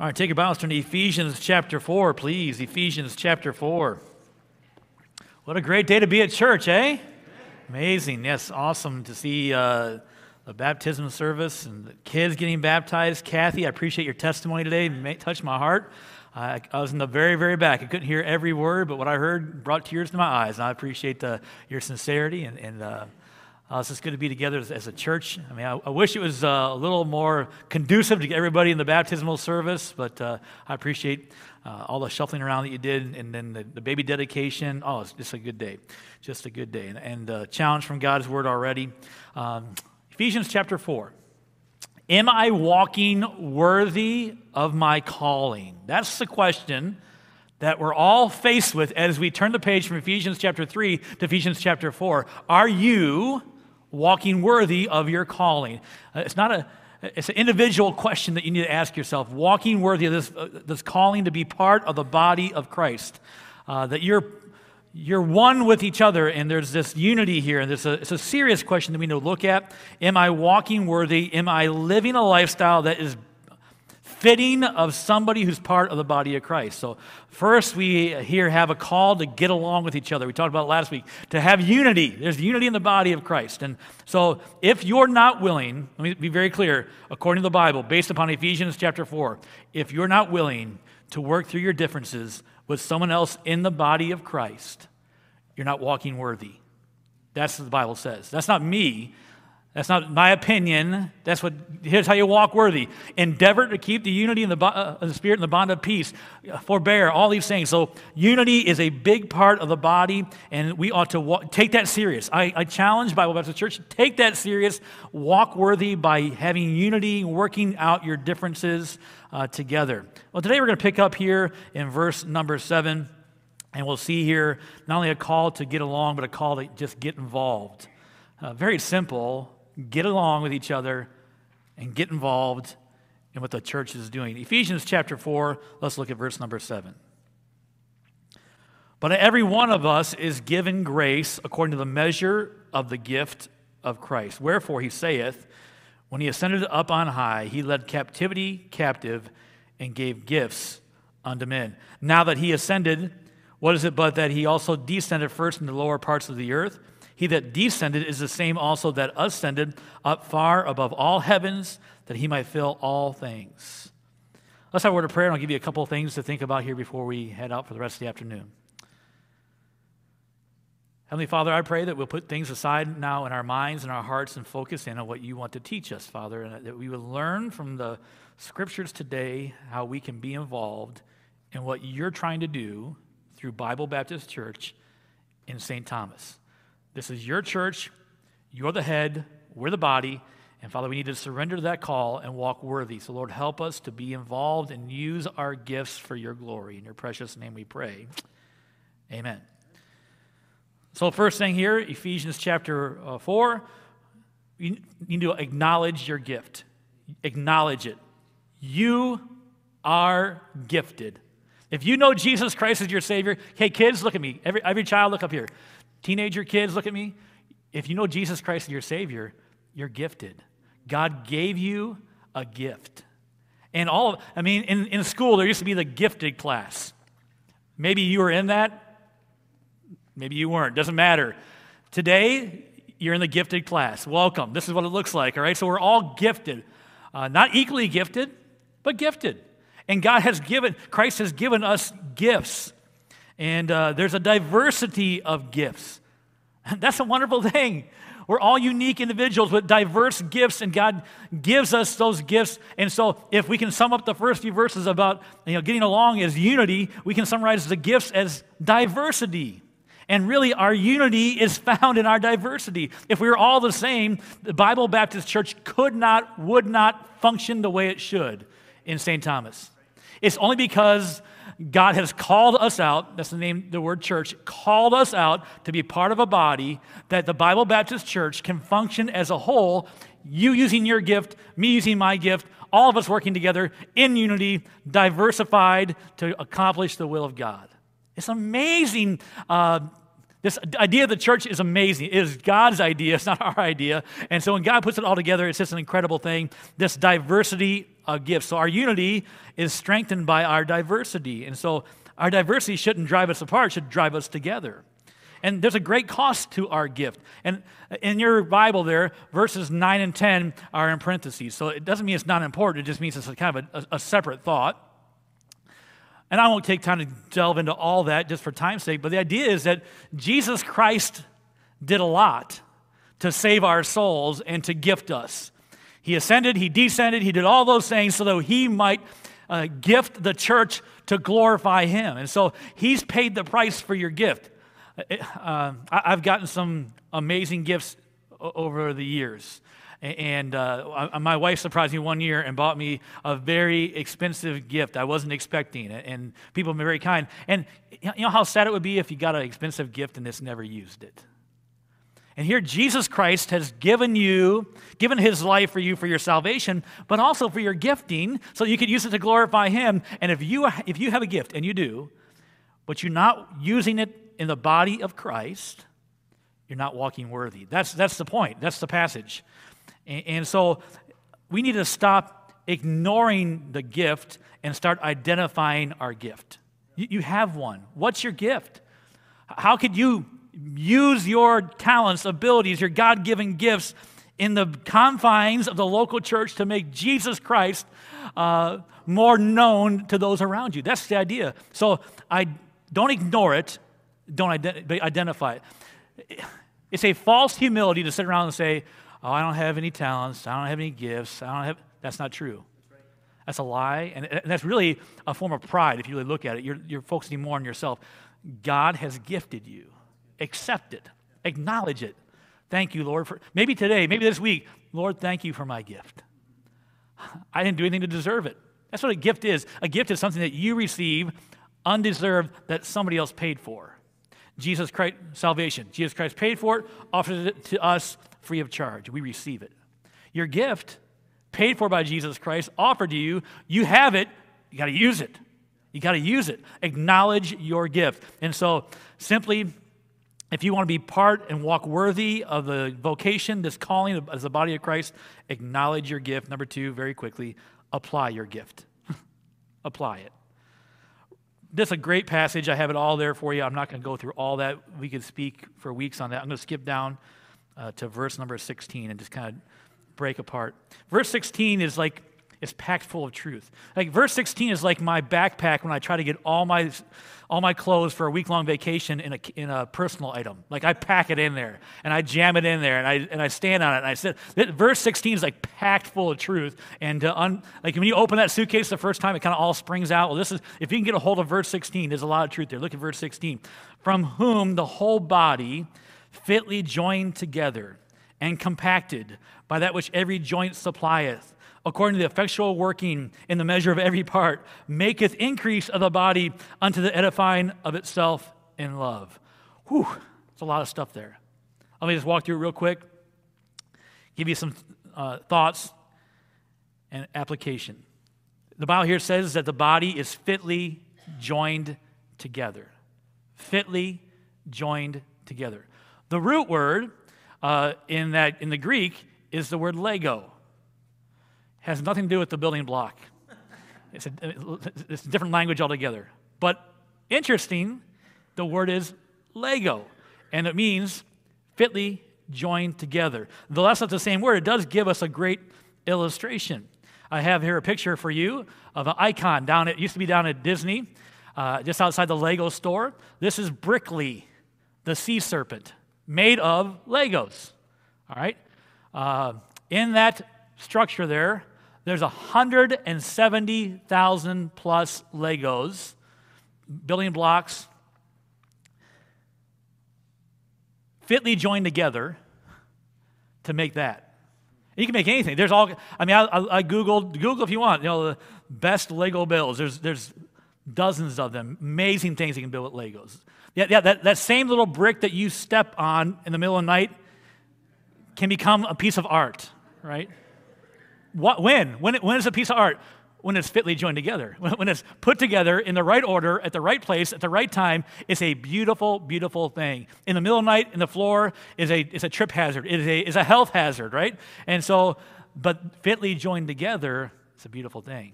All right, take your Bibles, turn to Ephesians chapter 4, please. Ephesians chapter 4. What a great day to be at church, eh? Amazing. Yes, awesome to see uh, the baptism service and the kids getting baptized. Kathy, I appreciate your testimony today. It touched my heart. I, I, was in the very, very back. I couldn't hear every word, but what I heard brought tears to my eyes. And I appreciate the, your sincerity and, and uh, uh, it's good to be together as, as a church. I mean, I, I wish it was uh, a little more conducive to get everybody in the baptismal service, but uh, I appreciate uh, all the shuffling around that you did, and then the, the, baby dedication. Oh, it's just a good day, just a good day, and, uh, challenge from God's word already. Um, Ephesians chapter four. Am I walking worthy of my calling? That's the question that we're all faced with as we turn the page from Ephesians chapter 3 to Ephesians chapter 4. Are you walking worthy of your calling? Uh, it's not a it's an individual question that you need to ask yourself. Walking worthy of this, uh, this calling to be part of the body of Christ. Uh, that you're, you're one with each other, and there's this unity here. And it's a, it's a serious question that we need to look at. Am I walking worthy? Am I living a lifestyle that is fitting of somebody who's part of the body of Christ. So, first, we here have a call to get along with each other. We talked about last week, to have unity. There's unity in the body of Christ. And so, if you're not willing, let me be very clear, according to the Bible, based upon Ephesians chapter 4, if you're not willing to work through your differences with someone else in the body of Christ, you're not walking worthy. That's what the Bible says. That's not me. That's not my opinion. That's what, here's how you walk worthy. Endeavor to keep the unity in the, uh, the Spirit and the bond of peace. Forbear, all these things. So, unity is a big part of the body, and we ought to walk, take that serious. I, I challenge Bible Baptist Church, to take that serious. Walk worthy by having unity, working out your differences uh, together. Well, today we're going to pick up here in verse number seven, and we'll see here not only a call to get along, but a call to just get involved. Uh, very simple get along with each other, and get involved in what the church is doing. Ephesians chapter 4, let's look at verse number 7. But every one of us is given grace according to the measure of the gift of Christ. Wherefore he saith, When he ascended up on high, he led captivity captive and gave gifts unto men. Now that he ascended, what is it but that he also descended first into the lower parts of the earth? He that descended is the same also that ascended up far above all heavens, that he might fill all things. Let's have a word of prayer, and I'll give you a couple of things to think about here before we head out for the rest of the afternoon. Heavenly Father, I pray that we'll put things aside now in our minds and our hearts and focus in on what you want to teach us, Father, and that we will learn from the scriptures today how we can be involved in what you're trying to do through Bible Baptist Church in St. Thomas. This is your church. You're the head. We're the body. And Father, we need to surrender to that call and walk worthy. So, Lord, help us to be involved and use our gifts for your glory. In your precious name we pray. Amen. So, first thing here, Ephesians chapter uh, 4, you need to acknowledge your gift. Acknowledge it. You are gifted. If you know Jesus Christ as your Savior, hey, kids, look at me. Every, every child, look up here. Teenager kids, look at me. If you know Jesus Christ as your Savior, you're gifted. God gave you a gift. And all of, I mean, in, in school, there used to be the gifted class. Maybe you were in that. Maybe you weren't. Doesn't matter. Today, you're in the gifted class. Welcome. This is what it looks like, all right? So we're all gifted. Uh, not equally gifted, but gifted. And God has given, Christ has given us gifts. And uh, there's a diversity of gifts. That's a wonderful thing. We're all unique individuals with diverse gifts, and God gives us those gifts. And so, if we can sum up the first few verses about you know, getting along as unity, we can summarize the gifts as diversity. And really, our unity is found in our diversity. If we were all the same, the Bible Baptist Church could not, would not function the way it should in St. Thomas. It's only because God has called us out, that's the name, the word church, called us out to be part of a body that the Bible Baptist Church can function as a whole, you using your gift, me using my gift, all of us working together in unity, diversified to accomplish the will of God. It's amazing. Uh, this idea of the church is amazing. It is God's idea, it's not our idea. And so when God puts it all together, it's just an incredible thing. This diversity gifts. So our unity is strengthened by our diversity. And so our diversity shouldn't drive us apart, should drive us together. And there's a great cost to our gift. And in your Bible, there, verses 9 and 10 are in parentheses. So it doesn't mean it's not important, it just means it's a kind of a, a separate thought. And I won't take time to delve into all that just for time's sake, but the idea is that Jesus Christ did a lot to save our souls and to gift us. He ascended, he descended, he did all those things so that he might uh, gift the church to glorify him. And so he's paid the price for your gift. Uh, I've gotten some amazing gifts over the years. And uh, my wife surprised me one year and bought me a very expensive gift. I wasn't expecting it. And people have been very kind. And you know how sad it would be if you got an expensive gift and just never used it? And here, Jesus Christ has given you, given his life for you for your salvation, but also for your gifting, so you could use it to glorify him. And if you, if you have a gift, and you do, but you're not using it in the body of Christ, you're not walking worthy. That's, that's the point. That's the passage. And, and so we need to stop ignoring the gift and start identifying our gift. You, you have one. What's your gift? How could you use your talents, abilities, your God given gifts in the confines of the local church to make Jesus Christ uh, more known to those around you? That's the idea. So I don't ignore it, don't ident- identify it. It's a false humility to sit around and say, Oh, I don't have any talents, I don't have any gifts, I don't have. That's not true. That's a lie. And that's really a form of pride if you really look at it. You're, you're focusing more on yourself. God has gifted you. Accept it, acknowledge it. Thank you, Lord, for maybe today, maybe this week, Lord, thank you for my gift. I didn't do anything to deserve it. That's what a gift is. A gift is something that you receive undeserved that somebody else paid for. Jesus Christ, salvation. Jesus Christ paid for it, offered it to us free of charge. We receive it. Your gift, paid for by Jesus Christ, offered to you, you have it, you got to use it. You got to use it. Acknowledge your gift. And so, simply, if you want to be part and walk worthy of the vocation, this calling as the body of Christ, acknowledge your gift. Number two, very quickly, apply your gift. apply it. This is a great passage. I have it all there for you. I'm not going to go through all that. We could speak for weeks on that. I'm going to skip down uh, to verse number 16 and just kind of break apart. Verse 16 is like it's packed full of truth. Like verse 16 is like my backpack when I try to get all my all my clothes for a week long vacation in a, in a personal item. Like I pack it in there and I jam it in there and I, and I stand on it and I said, verse 16 is like packed full of truth. And uh, un, like when you open that suitcase the first time, it kind of all springs out. Well, this is, if you can get a hold of verse 16, there's a lot of truth there. Look at verse 16. From whom the whole body fitly joined together and compacted by that which every joint supplieth according to the effectual working in the measure of every part, maketh increase of the body unto the edifying of itself in love. Whew, there's a lot of stuff there. Let me just walk through it real quick, give you some uh, thoughts and application. The Bible here says that the body is fitly joined together. Fitly joined together. The root word uh, in, that, in the Greek is the word lego has nothing to do with the building block. It's a, it's a different language altogether. But interesting, the word is Lego, and it means fitly joined together. The less of the same word, it does give us a great illustration. I have here a picture for you of an icon down. It used to be down at Disney, uh, just outside the Lego store. This is Brickley, the sea serpent, made of Legos. All right. Uh, in that structure there, there's 170,000 plus Legos, building blocks, fitly joined together to make that. you can make anything. There's all, I mean, I, I, I, Googled, Google if you want, you know, the best Lego builds. There's, there's dozens of them. Amazing things you can build with Legos. Yeah, yeah that, that same little brick that you step on in the middle of the night can become a piece of art, right? What, when? When, when is a piece of art? When it's fitly joined together. When, it's put together in the right order, at the right place, at the right time, it's a beautiful, beautiful thing. In the middle of the night, in the floor, is a, is a trip hazard. It is a, a health hazard, right? And so, but fitly joined together, It's a beautiful thing.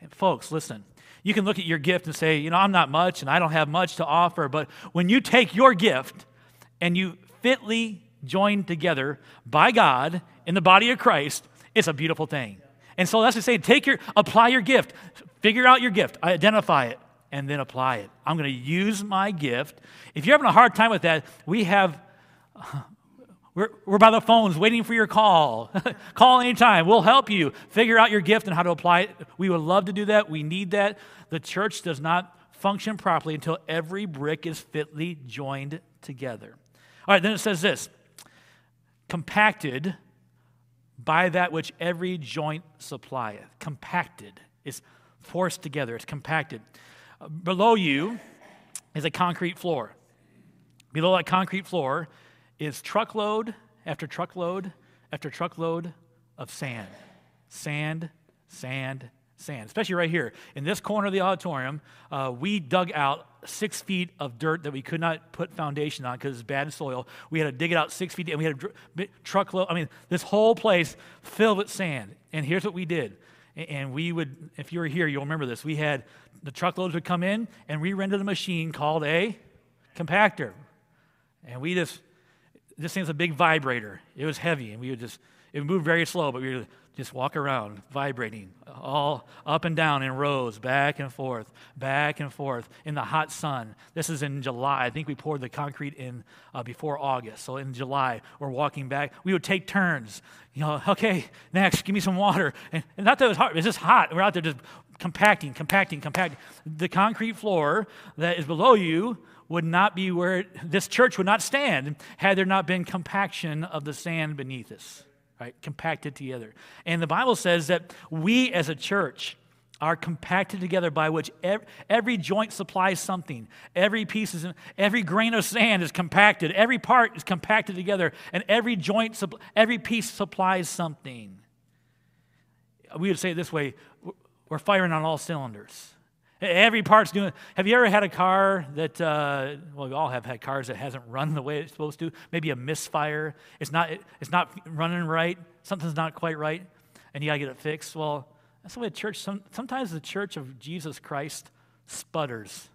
And folks, listen. You can look at your gift and say, you know, I'm not much and I don't have much to offer. But when you take your gift and you fitly join together by God in the body of Christ, it's a beautiful thing. And so that's to say, take your, apply your gift, figure out your gift, identify it, and then apply it. I'm going to use my gift. If you're having a hard time with that, we have we're, we're by the phones waiting for your call. call anytime. We'll help you figure out your gift and how to apply it. We would love to do that. We need that. The church does not function properly until every brick is fitly joined together. All right, then it says this compacted by that which every joint supplieth. Compacted is forced together, it's compacted. Uh, below you is a concrete floor. Below that concrete floor is truckload after truckload after truckload of sand. Sand, sand, sand. Especially right here. In this corner of the auditorium, uh, we dug out six feet of dirt that we could not put foundation on because it's bad soil. We had to dig it out six feet, and we had a truckload. I mean, this whole place filled with sand. And here's what we did. And we would, if you were here, you'll remember this. We had the truckloads would come in, and we rented a machine called a compactor. And we just this thing's a big vibrator. It was heavy, and we would just, it moved very slow, but we would just walk around vibrating all up and down in rows, back and forth, back and forth in the hot sun. This is in July. I think we poured the concrete in uh, before August. So in July, we're walking back. We would take turns. You know, okay, next, give me some water. And, and not that it was hard, it was just hot. We're out there just compacting, compacting, compacting. The concrete floor that is below you would not be where this church would not stand had there not been compaction of the sand beneath us, right? Compacted together. And the Bible says that we as a church are compacted together by which every, every joint supplies something. Every piece is, every grain of sand is compacted. Every part is compacted together, and every joint, every piece supplies something. We would say it this way: we're firing on all cylinders. Every part's doing. Have you ever had a car that? Uh, well, we all have had cars that hasn't run the way it's supposed to. Maybe a misfire. It's not. It's not running right. Something's not quite right, and you gotta get it fixed. Well, that's the way the church. Some, sometimes the church of Jesus Christ sputters.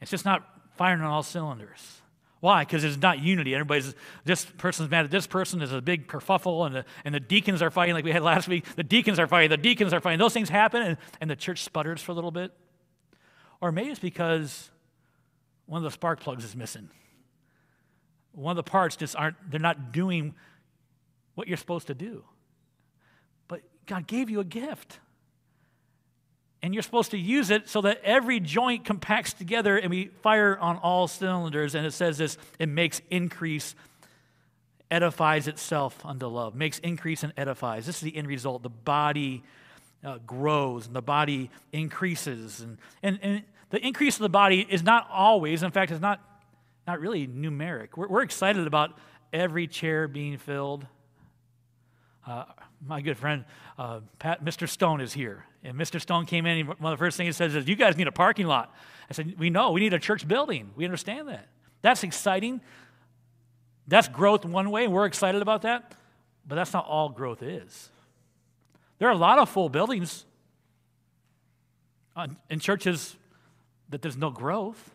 It's just not firing on all cylinders. Why? Because it's not unity. Everybody's, this person's mad at this person. There's a big kerfuffle, and the, and the deacons are fighting like we had last week. The deacons are fighting. The deacons are fighting. Those things happen, and, and the church sputters for a little bit. Or maybe it's because one of the spark plugs is missing. One of the parts just aren't, they're not doing what you're supposed to do. But God gave you a gift and you're supposed to use it so that every joint compacts together and we fire on all cylinders. And it says this it makes increase, edifies itself unto love, makes increase and edifies. This is the end result. The body uh, grows and the body increases. And, and, and the increase of the body is not always, in fact, it's not, not really numeric. We're, we're excited about every chair being filled. Uh, my good friend uh, Pat, Mr. Stone is here. And Mr. Stone came in, and one of the first things he says is, You guys need a parking lot. I said, We know, we need a church building. We understand that. That's exciting. That's growth one way, and we're excited about that. But that's not all growth is. There are a lot of full buildings in churches that there's no growth.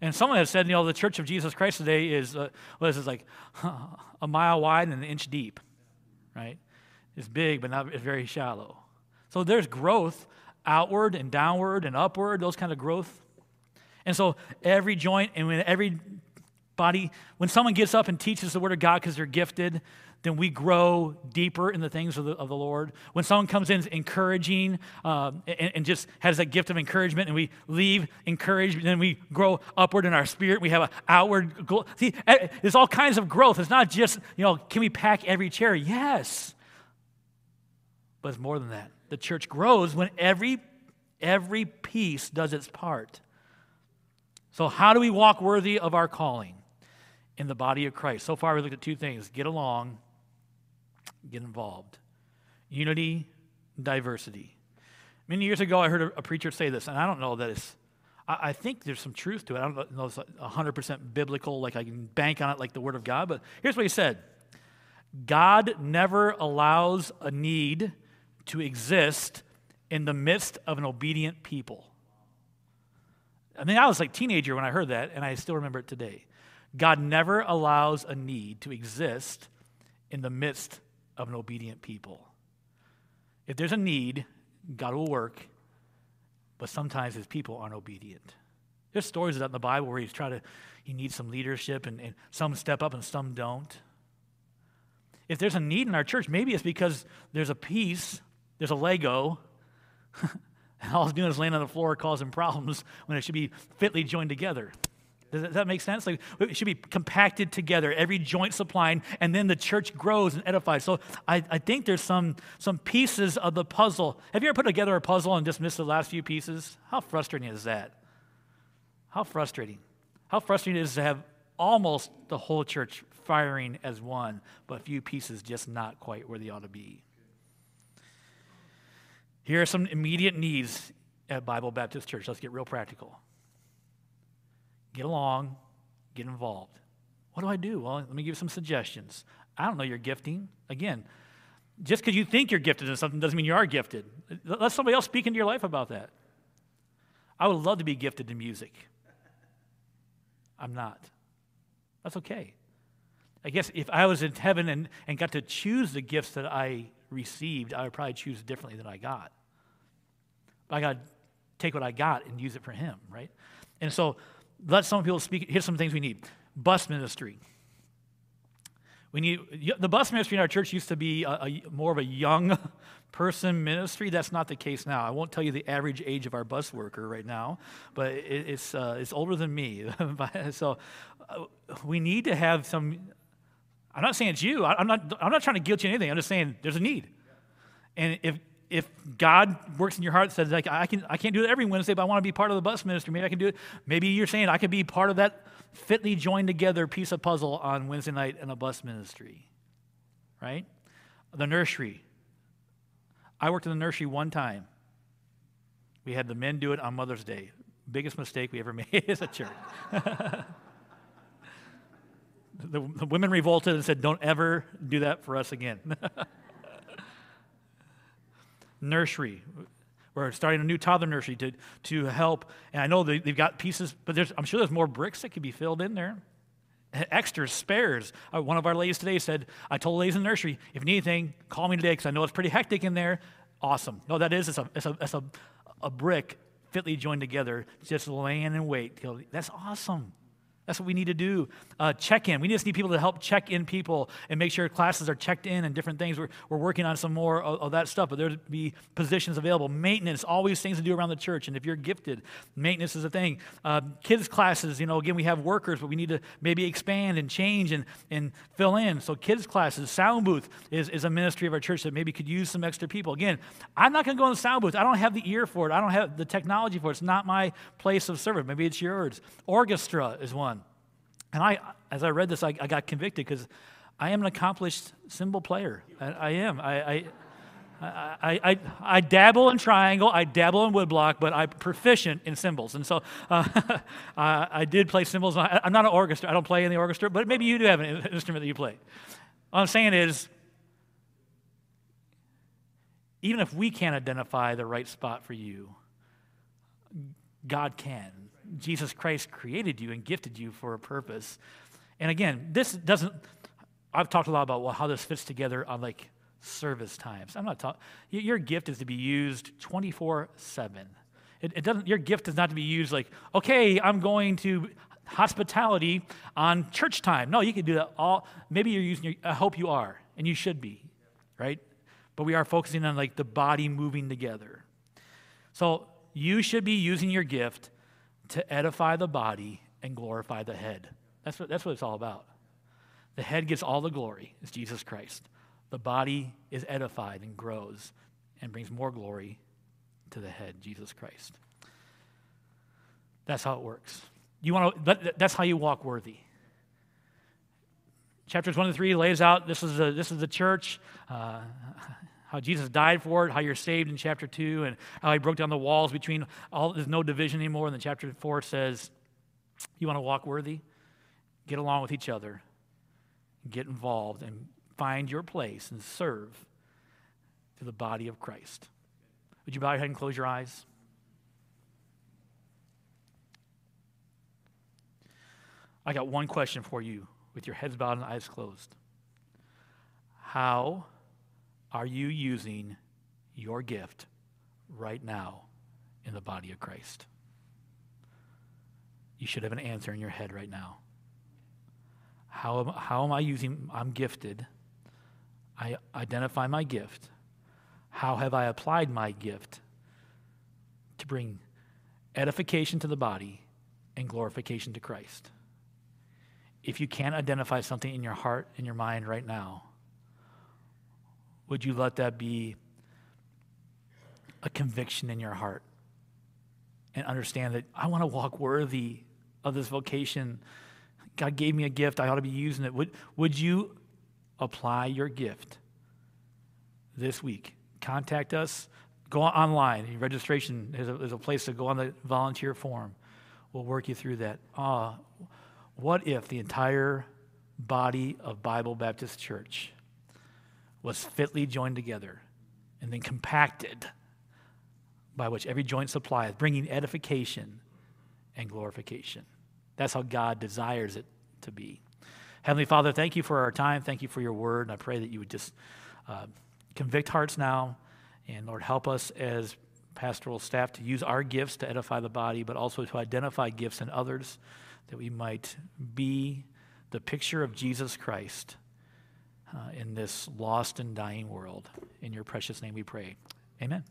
And someone has said, you know, the Church of Jesus Christ today is, uh, what is like a mile wide and an inch deep, right? It's big, but not it's very shallow. So there's growth outward and downward and upward, those kind of growth. And so every joint and when every body, when someone gets up and teaches the word of God because they're gifted, then we grow deeper in the things of the, of the Lord. When someone comes in encouraging uh, and, and, just has that gift of encouragement, and we leave encouraged, then we grow upward in our spirit. We have an outward. Goal. See, there's all kinds of growth. It's not just you know, can we pack every chair? Yes, but it's more than that. The church grows when every, every piece does its part. So, how do we walk worthy of our calling in the body of Christ? So far, we looked at two things get along, get involved. Unity, diversity. Many years ago, I heard a, preacher say this, and I don't know that it's, I, think there's some truth to it. I don't know if it's 100% biblical, like I can bank on it like the Word of God, but here's what he said God never allows a need to exist in the midst of an obedient people. I mean, I was like teenager when I heard that, and I still remember it today. God never allows a need to exist in the midst of an obedient people. If there's a need, God will work, but sometimes his people aren't obedient. There's stories of that in the Bible where he's trying to, he needs some leadership, and, and some step up and some don't. If there's a need in our church, maybe it's because there's a piece, there's a Lego, and all it's doing is laying on the floor causing problems when it should be fitly joined together. Does that make sense? Like it should be compacted together, every joint supplying, and then the church grows and edifies. So I, I think there's some some pieces of the puzzle. Have you ever put together a puzzle and just missed the last few pieces? How frustrating is that? How frustrating. How frustrating it is to have almost the whole church firing as one, but a few pieces just not quite where they ought to be. Here are some immediate needs at Bible Baptist Church. Let's get real practical. Get along, get involved. What do I do? Well, let me give you some suggestions. I don't know your gifting. Again, just because you think you're gifted in something doesn't mean you are gifted. Let somebody else speak into your life about that. I would love to be gifted in music. I'm not. That's okay. I guess if I was in heaven and, and got to choose the gifts that I received, I would probably choose differently than I got. But I got to take what I got and use it for Him, right? And so let some people speak. Here's some things we need bus ministry. We need the bus ministry in our church used to be a, a, more of a young person ministry. That's not the case now. I won't tell you the average age of our bus worker right now, but it, it's uh, it's older than me. so uh, we need to have some. I'm not saying it's you. I, I'm not. I'm not trying to guilt you anything. I'm just saying there's a need, and if if God works in your heart says like I can I can't do it every Wednesday, but I want to be part of the bus ministry. Maybe I can do it. Maybe you're saying I could be part of that fitly joined together piece of puzzle on Wednesday night in a bus ministry. Right? The nursery. I worked in the nursery one time. We had the men do it on Mother's Day. Biggest mistake we ever made as a church. the, the women revolted and said, Don't ever do that for us again nursery. We're starting a new toddler nursery to, to help. And I know they, have got pieces, but I'm sure there's more bricks that could be filled in there. Extras, spares. Uh, one of our ladies today said, I told ladies in the nursery, if you need anything, call me today because I know it's pretty hectic in there. Awesome. No, that is, it's a, it's a, it's a, a brick fitly joined together, just laying in wait. That's awesome. That's what we need to do. Uh, check in. We just need people to help check in people and make sure classes are checked in and different things. We're, we're working on some more of, of that stuff, but there'll be positions available. Maintenance, always things to do around the church. And if you're gifted, maintenance is a thing. Uh, kids' classes, you know, again, we have workers, but we need to maybe expand and change and, and fill in. So, kids' classes, sound booth is, is a ministry of our church that maybe could use some extra people. Again, I'm not going to go in the sound booth. I don't have the ear for it, I don't have the technology for it. It's not my place of service. Maybe it's yours. Orchestra is one. And I, as I read this, I, I got convicted because I am an accomplished cymbal player. I, I am. I, I I, I, I, dabble in triangle, I dabble in woodblock, but I'm proficient in cymbals. And so uh, I did play cymbals. I, am not an orchestra, I don't play in the orchestra, but maybe you do have an instrument that you play. What I'm saying is, even if we can't identify the right spot for you, God can. Jesus Christ created you and gifted you for a purpose. And again, this doesn't, I've talked a lot about well, how this fits together on like service times. I'm not talking, your gift is to be used 24 7. It, it doesn't, your gift is not to be used like, okay, I'm going to hospitality on church time. No, you can do that all. Maybe you're using your, I hope you are, and you should be, right? But we are focusing on like the body moving together. So you should be using your gift to edify the body and glorify the head. That's what, that's what it's all about. The head gets all the glory, it's Jesus Christ. The body is edified and grows and brings more glory to the head, Jesus Christ. That's how it works. You want to, that's how you walk worthy. Chapters 1 to 3 lays out this is, a, this is the church. Uh, how Jesus died for it, how you're saved in chapter 2, and how he broke down the walls between all, there's no division anymore. And then chapter 4 says, You want to walk worthy? Get along with each other, get involved, and find your place and serve to the body of Christ. Would you bow your head and close your eyes? I got one question for you with your heads bowed and eyes closed. How are you using your gift right now in the body of Christ? You should have an answer in your head right now. How am, how am I using? I'm gifted. I identify my gift. How have I applied my gift to bring edification to the body and glorification to Christ? If you can't identify something in your heart and your mind right now, would you let that be a conviction in your heart and understand that I want to walk worthy of this vocation? God gave me a gift, I ought to be using it. Would, would you apply your gift this week? Contact us. Go online. Registration is a, is a place to go on the volunteer form. We'll work you through that. Uh, what if the entire body of Bible Baptist Church was fitly joined together and then compacted by which every joint supplies, bringing edification and glorification? That's how God desires it to be. Heavenly Father, thank you for our time. Thank you for your word. And I pray that you would just uh, convict hearts now. And Lord, help us as pastoral staff to use our gifts to edify the body, but also to identify gifts in others that we might be the picture of Jesus Christ uh, in this lost and dying world. In your precious name we pray. Amen.